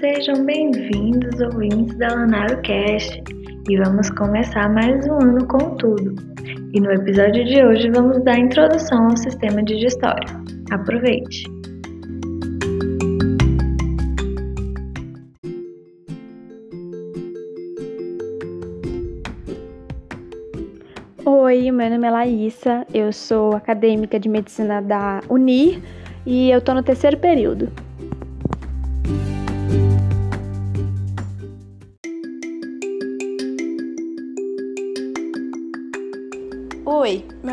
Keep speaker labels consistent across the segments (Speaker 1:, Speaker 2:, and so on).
Speaker 1: Sejam bem-vindos, ouvintes da Lanaro Cast, e vamos começar mais um ano com tudo. E no episódio de hoje vamos dar introdução ao sistema de história. Aproveite!
Speaker 2: Oi, meu nome é Laísa, eu sou acadêmica de medicina da Unir e eu tô no terceiro período.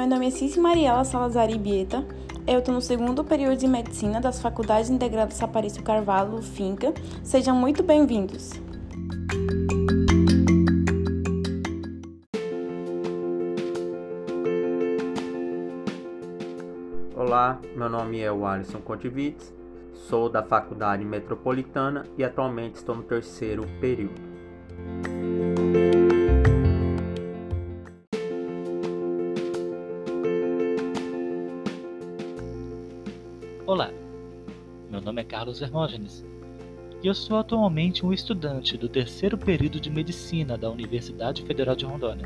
Speaker 3: Meu nome é Cici Mariela Salazar Ibieta. Eu estou no segundo período de medicina das Faculdades Integradas Saparício Carvalho, FINCA. Sejam muito bem-vindos.
Speaker 4: Olá, meu nome é Alisson Contivitz, sou da Faculdade Metropolitana e atualmente estou no terceiro período.
Speaker 5: Carlos Hermógenes e eu sou atualmente um estudante do terceiro período de Medicina da Universidade Federal de Rondônia.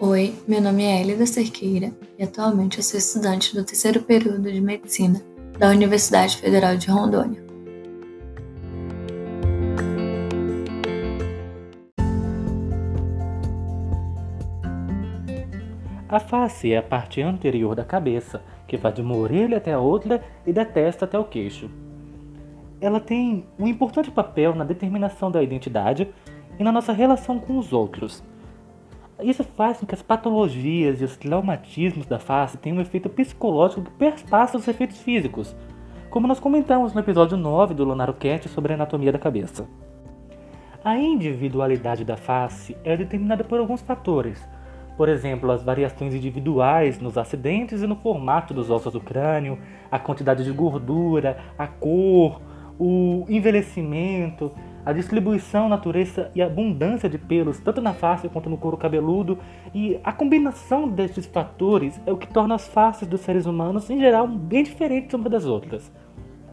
Speaker 6: Oi, meu nome é Elida Cerqueira e atualmente eu sou estudante do terceiro período de Medicina da Universidade Federal de Rondônia.
Speaker 5: A face é a parte anterior da cabeça, que vai de uma orelha até a outra e da testa até o queixo. Ela tem um importante papel na determinação da identidade e na nossa relação com os outros. Isso faz com que as patologias e os traumatismos da face tenham um efeito psicológico que perpassa os efeitos físicos, como nós comentamos no episódio 9 do Lunaro Cat sobre a anatomia da cabeça. A individualidade da face é determinada por alguns fatores, por exemplo, as variações individuais nos acidentes e no formato dos ossos do crânio, a quantidade de gordura, a cor, o envelhecimento, a distribuição, natureza e abundância de pelos, tanto na face quanto no couro cabeludo, e a combinação destes fatores é o que torna as faces dos seres humanos, em geral, bem diferentes umas das outras.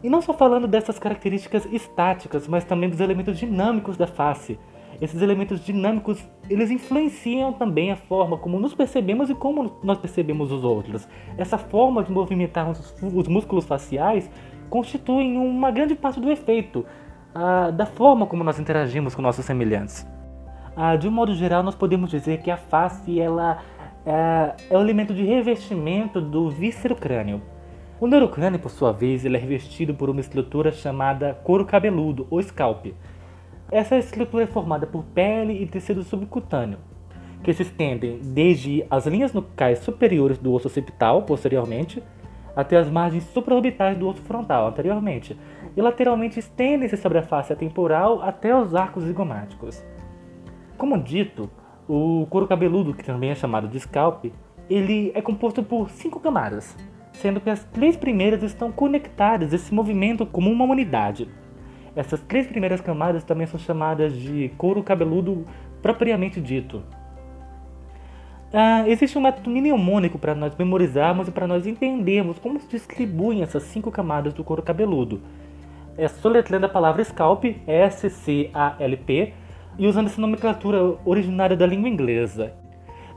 Speaker 5: E não só falando dessas características estáticas, mas também dos elementos dinâmicos da face, esses elementos dinâmicos, eles influenciam também a forma como nos percebemos e como nós percebemos os outros. Essa forma de movimentar os, os músculos faciais constitui uma grande parte do efeito ah, da forma como nós interagimos com nossos semelhantes. Ah, de um modo geral, nós podemos dizer que a face ela, é, é o elemento de revestimento do víscero crânio. O neurocrânio, por sua vez, ele é revestido por uma estrutura chamada couro cabeludo, ou scalp. Essa estrutura é formada por pele e tecido subcutâneo, que se estendem desde as linhas nucais superiores do osso occipital, posteriormente, até as margens supraorbitais do osso frontal, anteriormente, e lateralmente estendem-se sobre a face temporal até os arcos zigomáticos. Como dito, o couro cabeludo, que também é chamado de scalp, ele é composto por cinco camadas, sendo que as três primeiras estão conectadas e se movimentam como uma unidade, essas três primeiras camadas também são chamadas de couro cabeludo propriamente dito. Ah, existe um método mnemônico para nós memorizarmos e para nós entendermos como se distribuem essas cinco camadas do couro cabeludo. É soletrando a palavra scalp, S-C-A-L-P, e usando essa nomenclatura originária da língua inglesa.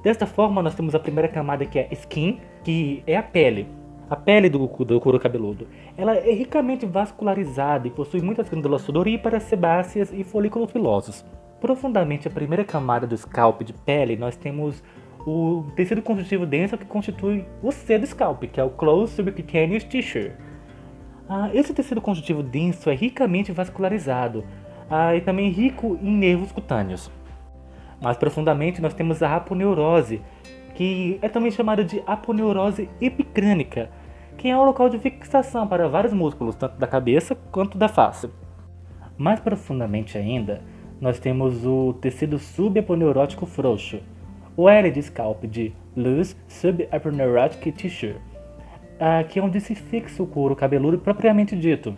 Speaker 5: Desta forma, nós temos a primeira camada que é skin, que é a pele. A pele do, do couro cabeludo ela é ricamente vascularizada e possui muitas glândulas sudoríparas, sebáceas e folículos pilosos. Profundamente a primeira camada do scalp de pele, nós temos o tecido conjuntivo denso que constitui o C do scalp, que é o Closed Subcutaneous Tissue. Ah, esse tecido conjuntivo denso é ricamente vascularizado ah, e também rico em nervos cutâneos. Mais profundamente, nós temos a aponeurose, que é também chamada de aponeurose epicrânica, que é um local de fixação para vários músculos, tanto da cabeça quanto da face. Mais profundamente ainda, nós temos o tecido subaponeurótico frouxo, o L de scalp de Loose Subaponeurotic Tissue, que é onde se fixa o couro cabeludo propriamente dito.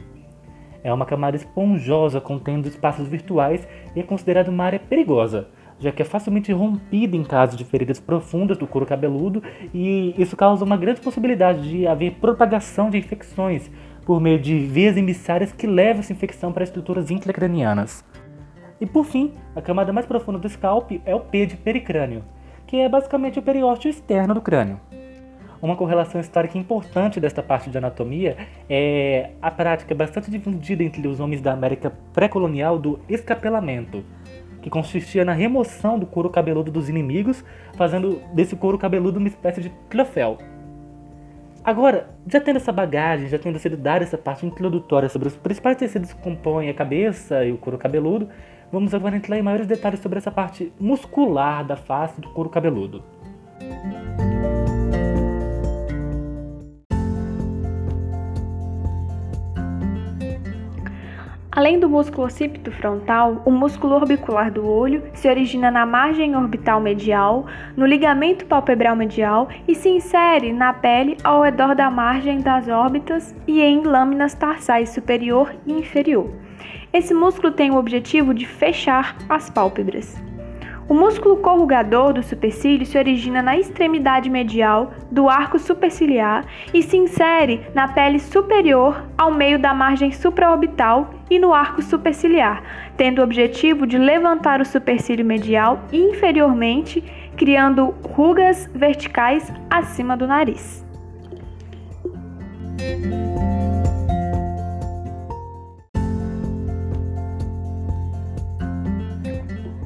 Speaker 5: É uma camada esponjosa contendo espaços virtuais e é considerada uma área perigosa, já que é facilmente rompida em caso de feridas profundas do couro cabeludo e isso causa uma grande possibilidade de haver propagação de infecções por meio de veias emissárias que levam essa infecção para estruturas intracranianas. E por fim, a camada mais profunda do scalp é o P de pericrânio, que é basicamente o periósteo externo do crânio. Uma correlação histórica importante desta parte de anatomia é a prática bastante difundida entre os homens da América pré-colonial do escapelamento, que consistia na remoção do couro cabeludo dos inimigos, fazendo desse couro cabeludo uma espécie de troféu. Agora, já tendo essa bagagem, já tendo sido dada essa parte introdutória sobre os principais tecidos que compõem a cabeça e o couro cabeludo, vamos agora entrar em maiores detalhes sobre essa parte muscular da face do couro cabeludo.
Speaker 2: Além do músculo occipito frontal, o músculo orbicular do olho se origina na margem orbital medial, no ligamento palpebral medial e se insere na pele ao redor da margem das órbitas e em lâminas tarsais superior e inferior. Esse músculo tem o objetivo de fechar as pálpebras. O músculo corrugador do supercílio se origina na extremidade medial do arco superciliar e se insere na pele superior ao meio da margem supraorbital e no arco superciliar, tendo o objetivo de levantar o supercílio medial inferiormente, criando rugas verticais acima do nariz.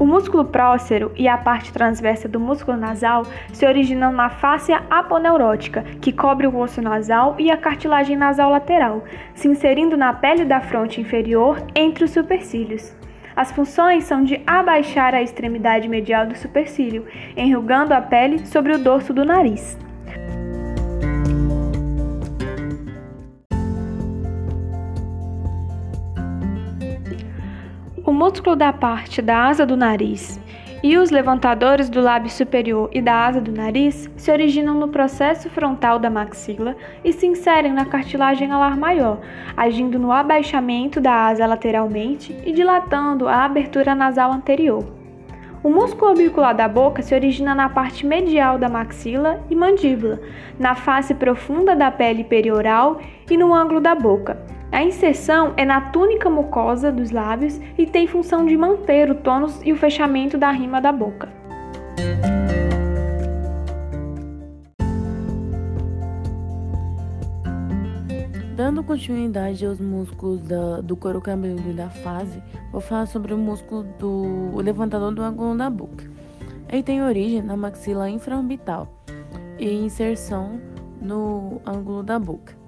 Speaker 2: O músculo prócero e a parte transversa do músculo nasal se originam na fáscia aponeurótica, que cobre o osso nasal e a cartilagem nasal lateral, se inserindo na pele da fronte inferior entre os supercílios. As funções são de abaixar a extremidade medial do supercílio, enrugando a pele sobre o dorso do nariz. Músculo da parte da asa do nariz e os levantadores do lábio superior e da asa do nariz se originam no processo frontal da maxila e se inserem na cartilagem alar maior, agindo no abaixamento da asa lateralmente e dilatando a abertura nasal anterior. O músculo orbicular da boca se origina na parte medial da maxila e mandíbula, na face profunda da pele perioral e no ângulo da boca, a inserção é na túnica mucosa dos lábios e tem função de manter o tônus e o fechamento da rima da boca.
Speaker 3: Dando continuidade aos músculos da, do couro cabeludo e da face, vou falar sobre o músculo do levantador do ângulo da boca. Ele tem origem na maxila infraorbital e inserção no ângulo da boca.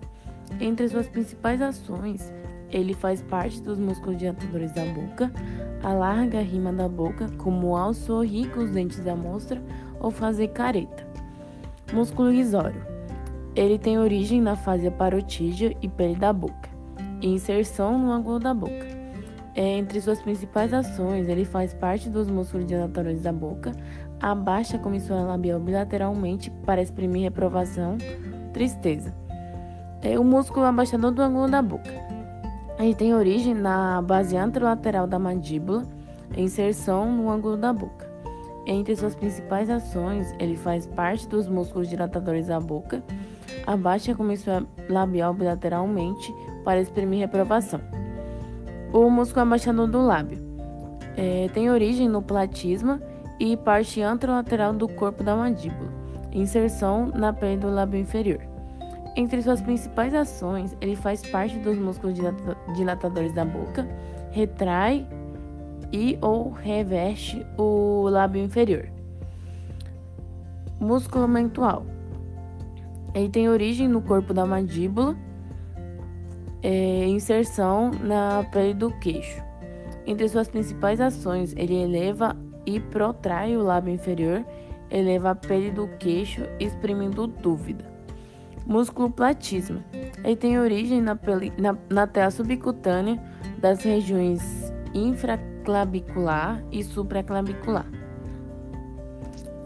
Speaker 3: Entre suas principais ações, ele faz parte dos músculos dilatadores da boca, alarga a rima da boca, como ao sorrir com os dentes da mostra ou fazer careta. Músculo risório. Ele tem origem na fase parotídea e pele da boca, e inserção no ângulo da boca. É, entre suas principais ações, ele faz parte dos músculos dilatadores da boca, abaixa a comissão labial bilateralmente para exprimir reprovação, tristeza é o músculo abaixador do ângulo da boca. Ele tem origem na base anterolateral da mandíbula, inserção no ângulo da boca. Entre suas principais ações, ele faz parte dos músculos dilatadores da boca, abaixa a comissão labial bilateralmente para exprimir reprovação. O músculo abaixador do lábio é, tem origem no platisma e parte anterolateral do corpo da mandíbula, inserção na pele do lábio inferior. Entre suas principais ações, ele faz parte dos músculos dilatadores da boca, retrai e ou reveste o lábio inferior. Músculo mental. Ele tem origem no corpo da mandíbula, é, inserção na pele do queixo. Entre suas principais ações, ele eleva e protrai o lábio inferior, eleva a pele do queixo, exprimindo dúvida. Músculo platisma. Ele tem origem na, pele, na, na tela subcutânea das regiões infraclavicular e supraclavicular.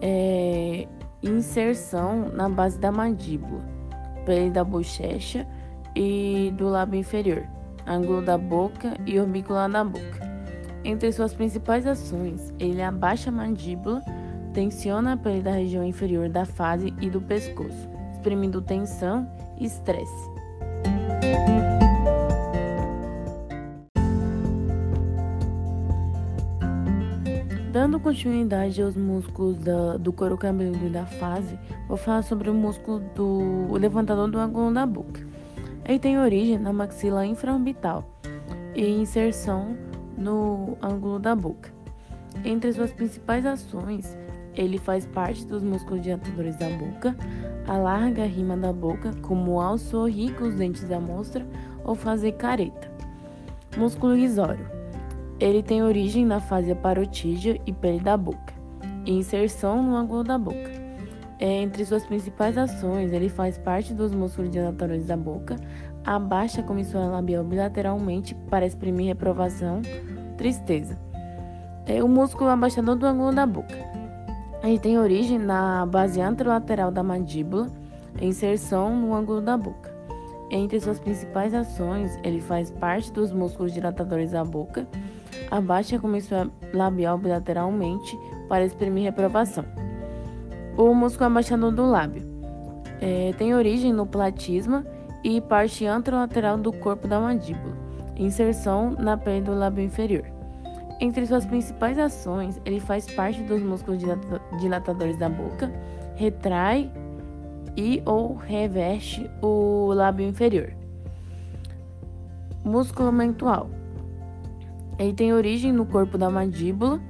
Speaker 3: É, inserção na base da mandíbula, pele da bochecha e do lábio inferior, ângulo da boca e orbicular da boca. Entre suas principais ações, ele abaixa a mandíbula, tensiona a pele da região inferior da face e do pescoço, exprimindo tensão e estresse. Dando continuidade aos músculos da, do couro cabeludo e da face, vou falar sobre o músculo do o levantador do ângulo da boca. Ele tem origem na maxila infraorbital e inserção no ângulo da boca. Entre suas principais ações, ele faz parte dos músculos dilatadores da boca, alarga a rima da boca, como ao sorrir com os dentes à mostra ou fazer careta. Músculo risório ele tem origem na fase parotídea e pele da boca, e inserção no ângulo da boca. É, entre suas principais ações, ele faz parte dos músculos dilatórios da boca, abaixa a comissão labial bilateralmente para exprimir reprovação, tristeza. É o músculo abaixador do ângulo da boca. Ele tem origem na base anterolateral da mandíbula, inserção no ângulo da boca. Entre suas principais ações, ele faz parte dos músculos dilatadores da boca, Abaixe a comissão labial bilateralmente para exprimir reprovação. O músculo abaixador do lábio é, tem origem no platisma e parte anterolateral do corpo da mandíbula, inserção na pele do lábio inferior. Entre suas principais ações, ele faz parte dos músculos dilatadores da boca, retrai e ou reveste o lábio inferior. Músculo mental ele tem origem no corpo da mandíbula,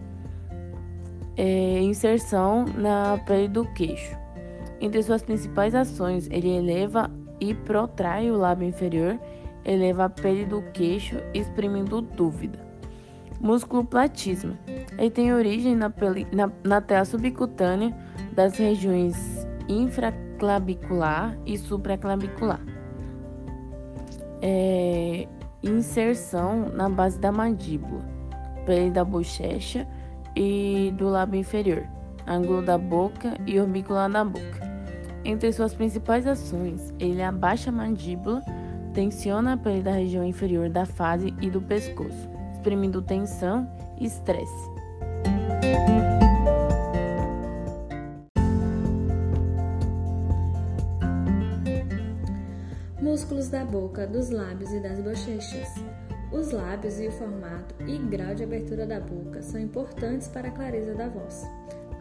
Speaker 3: é, inserção na pele do queixo. Entre suas principais ações, ele eleva e protrai o lábio inferior, eleva a pele do queixo, exprimindo dúvida. Músculo platisma. Ele tem origem na, pele, na, na tela subcutânea das regiões infraclavicular e supraclavicular. É, inserção na base da mandíbula, pele da bochecha e do lábio inferior, ângulo da boca e orbicular da boca. Entre suas principais ações, ele abaixa a mandíbula, tensiona a pele da região inferior da face e do pescoço, exprimindo tensão e estresse.
Speaker 1: músculos da boca, dos lábios e das bochechas. Os lábios e o formato e grau de abertura da boca são importantes para a clareza da voz.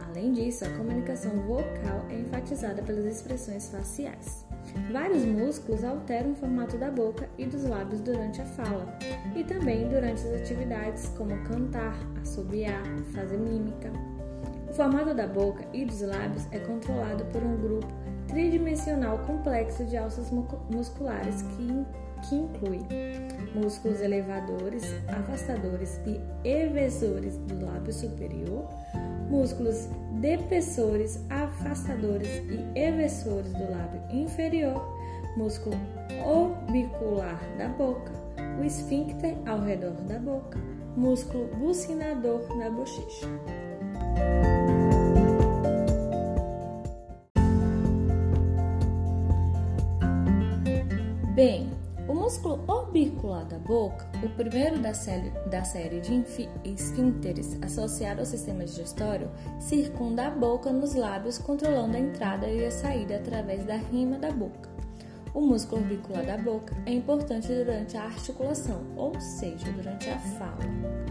Speaker 1: Além disso, a comunicação vocal é enfatizada pelas expressões faciais. Vários músculos alteram o formato da boca e dos lábios durante a fala e também durante as atividades como cantar, assobiar, fazer mímica. O formato da boca e dos lábios é controlado por um grupo tridimensional complexo de alças musculares que, que inclui músculos elevadores, afastadores e evesores do lábio superior, músculos depessores, afastadores e evesores do lábio inferior, músculo orbicular da boca, o esfíncter ao redor da boca, músculo bucinador na bochecha. Bem, o músculo orbicular da boca, o primeiro da série, da série de esfínteres associado ao sistema digestório, circunda a boca nos lábios, controlando a entrada e a saída através da rima da boca. O músculo orbicular da boca é importante durante a articulação, ou seja, durante a fala.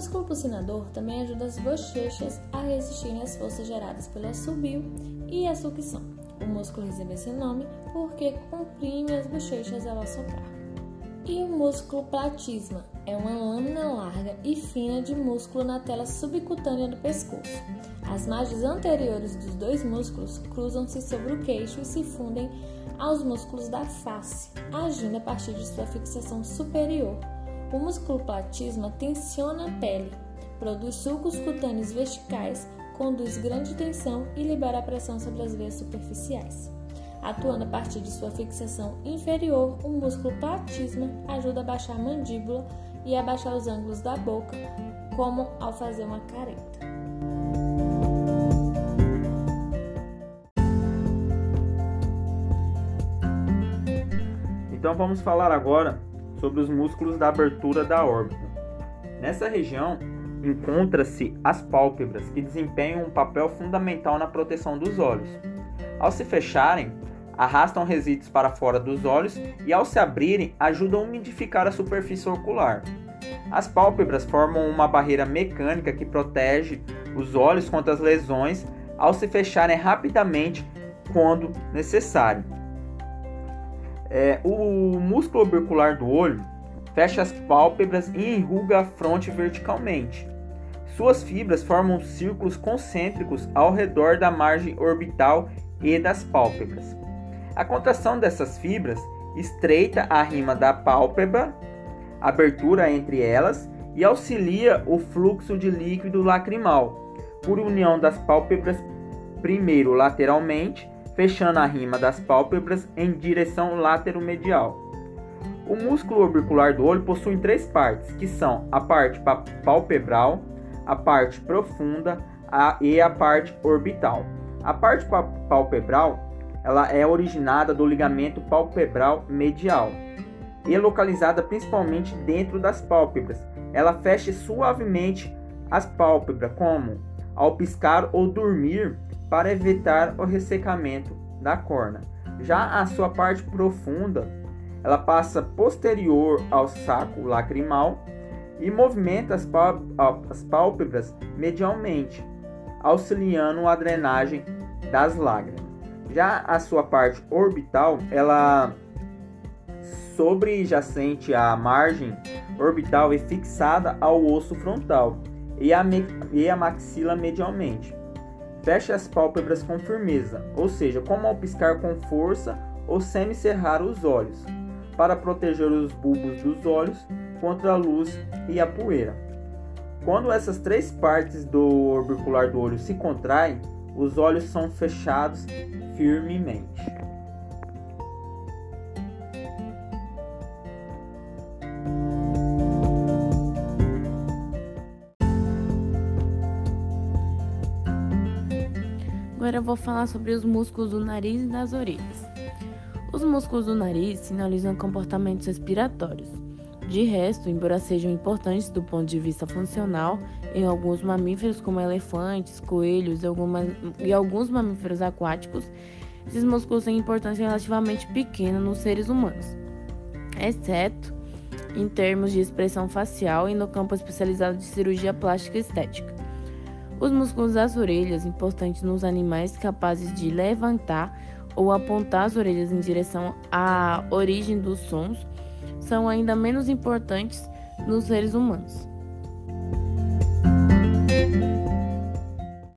Speaker 1: Músculo bucinador também ajuda as bochechas a resistirem às forças geradas pelo assobio e a sucção. O músculo recebe esse nome porque comprime as bochechas ao assoprar. E o músculo platisma é uma lâmina larga e fina de músculo na tela subcutânea do pescoço. As margens anteriores dos dois músculos cruzam-se sobre o queixo e se fundem aos músculos da face, agindo a partir de sua fixação superior o músculo platysma tensiona a pele, produz sulcos cutâneos verticais, conduz grande tensão e libera pressão sobre as veias superficiais. Atuando a partir de sua fixação inferior, o músculo platysma ajuda a baixar a mandíbula e a baixar os ângulos da boca, como ao fazer uma careta.
Speaker 4: Então vamos falar agora sobre os músculos da abertura da órbita. Nessa região encontra-se as pálpebras, que desempenham um papel fundamental na proteção dos olhos. Ao se fecharem, arrastam resíduos para fora dos olhos e, ao se abrirem, ajudam a umidificar a superfície ocular. As pálpebras formam uma barreira mecânica que protege os olhos contra as lesões ao se fecharem rapidamente quando necessário. É, o músculo orbicular do olho fecha as pálpebras e enruga a fronte verticalmente. Suas fibras formam círculos concêntricos ao redor da margem orbital e das pálpebras. A contração dessas fibras estreita a rima da pálpebra, abertura entre elas, e auxilia o fluxo de líquido lacrimal, por união das pálpebras primeiro lateralmente fechando a rima das pálpebras em direção lateromedial. O músculo orbicular do olho possui três partes, que são a parte palpebral, a parte profunda e a parte orbital. A parte palpebral ela é originada do ligamento palpebral medial e é localizada principalmente dentro das pálpebras. Ela fecha suavemente as pálpebras, como ao piscar ou dormir, para evitar o ressecamento da corna. Já a sua parte profunda, ela passa posterior ao saco lacrimal e movimenta as, as pálpebras medialmente, auxiliando a drenagem das lágrimas. Já a sua parte orbital, ela sobrejacente à margem orbital e fixada ao osso frontal e a, e a maxila medialmente. Feche as pálpebras com firmeza, ou seja, como ao piscar com força ou semicerrar os olhos, para proteger os bulbos dos olhos contra a luz e a poeira. Quando essas três partes do orbicular do olho se contraem, os olhos são fechados firmemente.
Speaker 3: Eu vou falar sobre os músculos do nariz e das orelhas. Os músculos do nariz sinalizam comportamentos respiratórios. De resto, embora sejam importantes do ponto de vista funcional, em alguns mamíferos, como elefantes, coelhos algumas, e alguns mamíferos aquáticos, esses músculos têm importância relativamente pequena nos seres humanos, exceto em termos de expressão facial e no campo especializado de cirurgia plástica e estética. Os músculos das orelhas, importantes nos animais capazes de levantar ou apontar as orelhas em direção à origem dos sons, são ainda menos importantes nos seres humanos.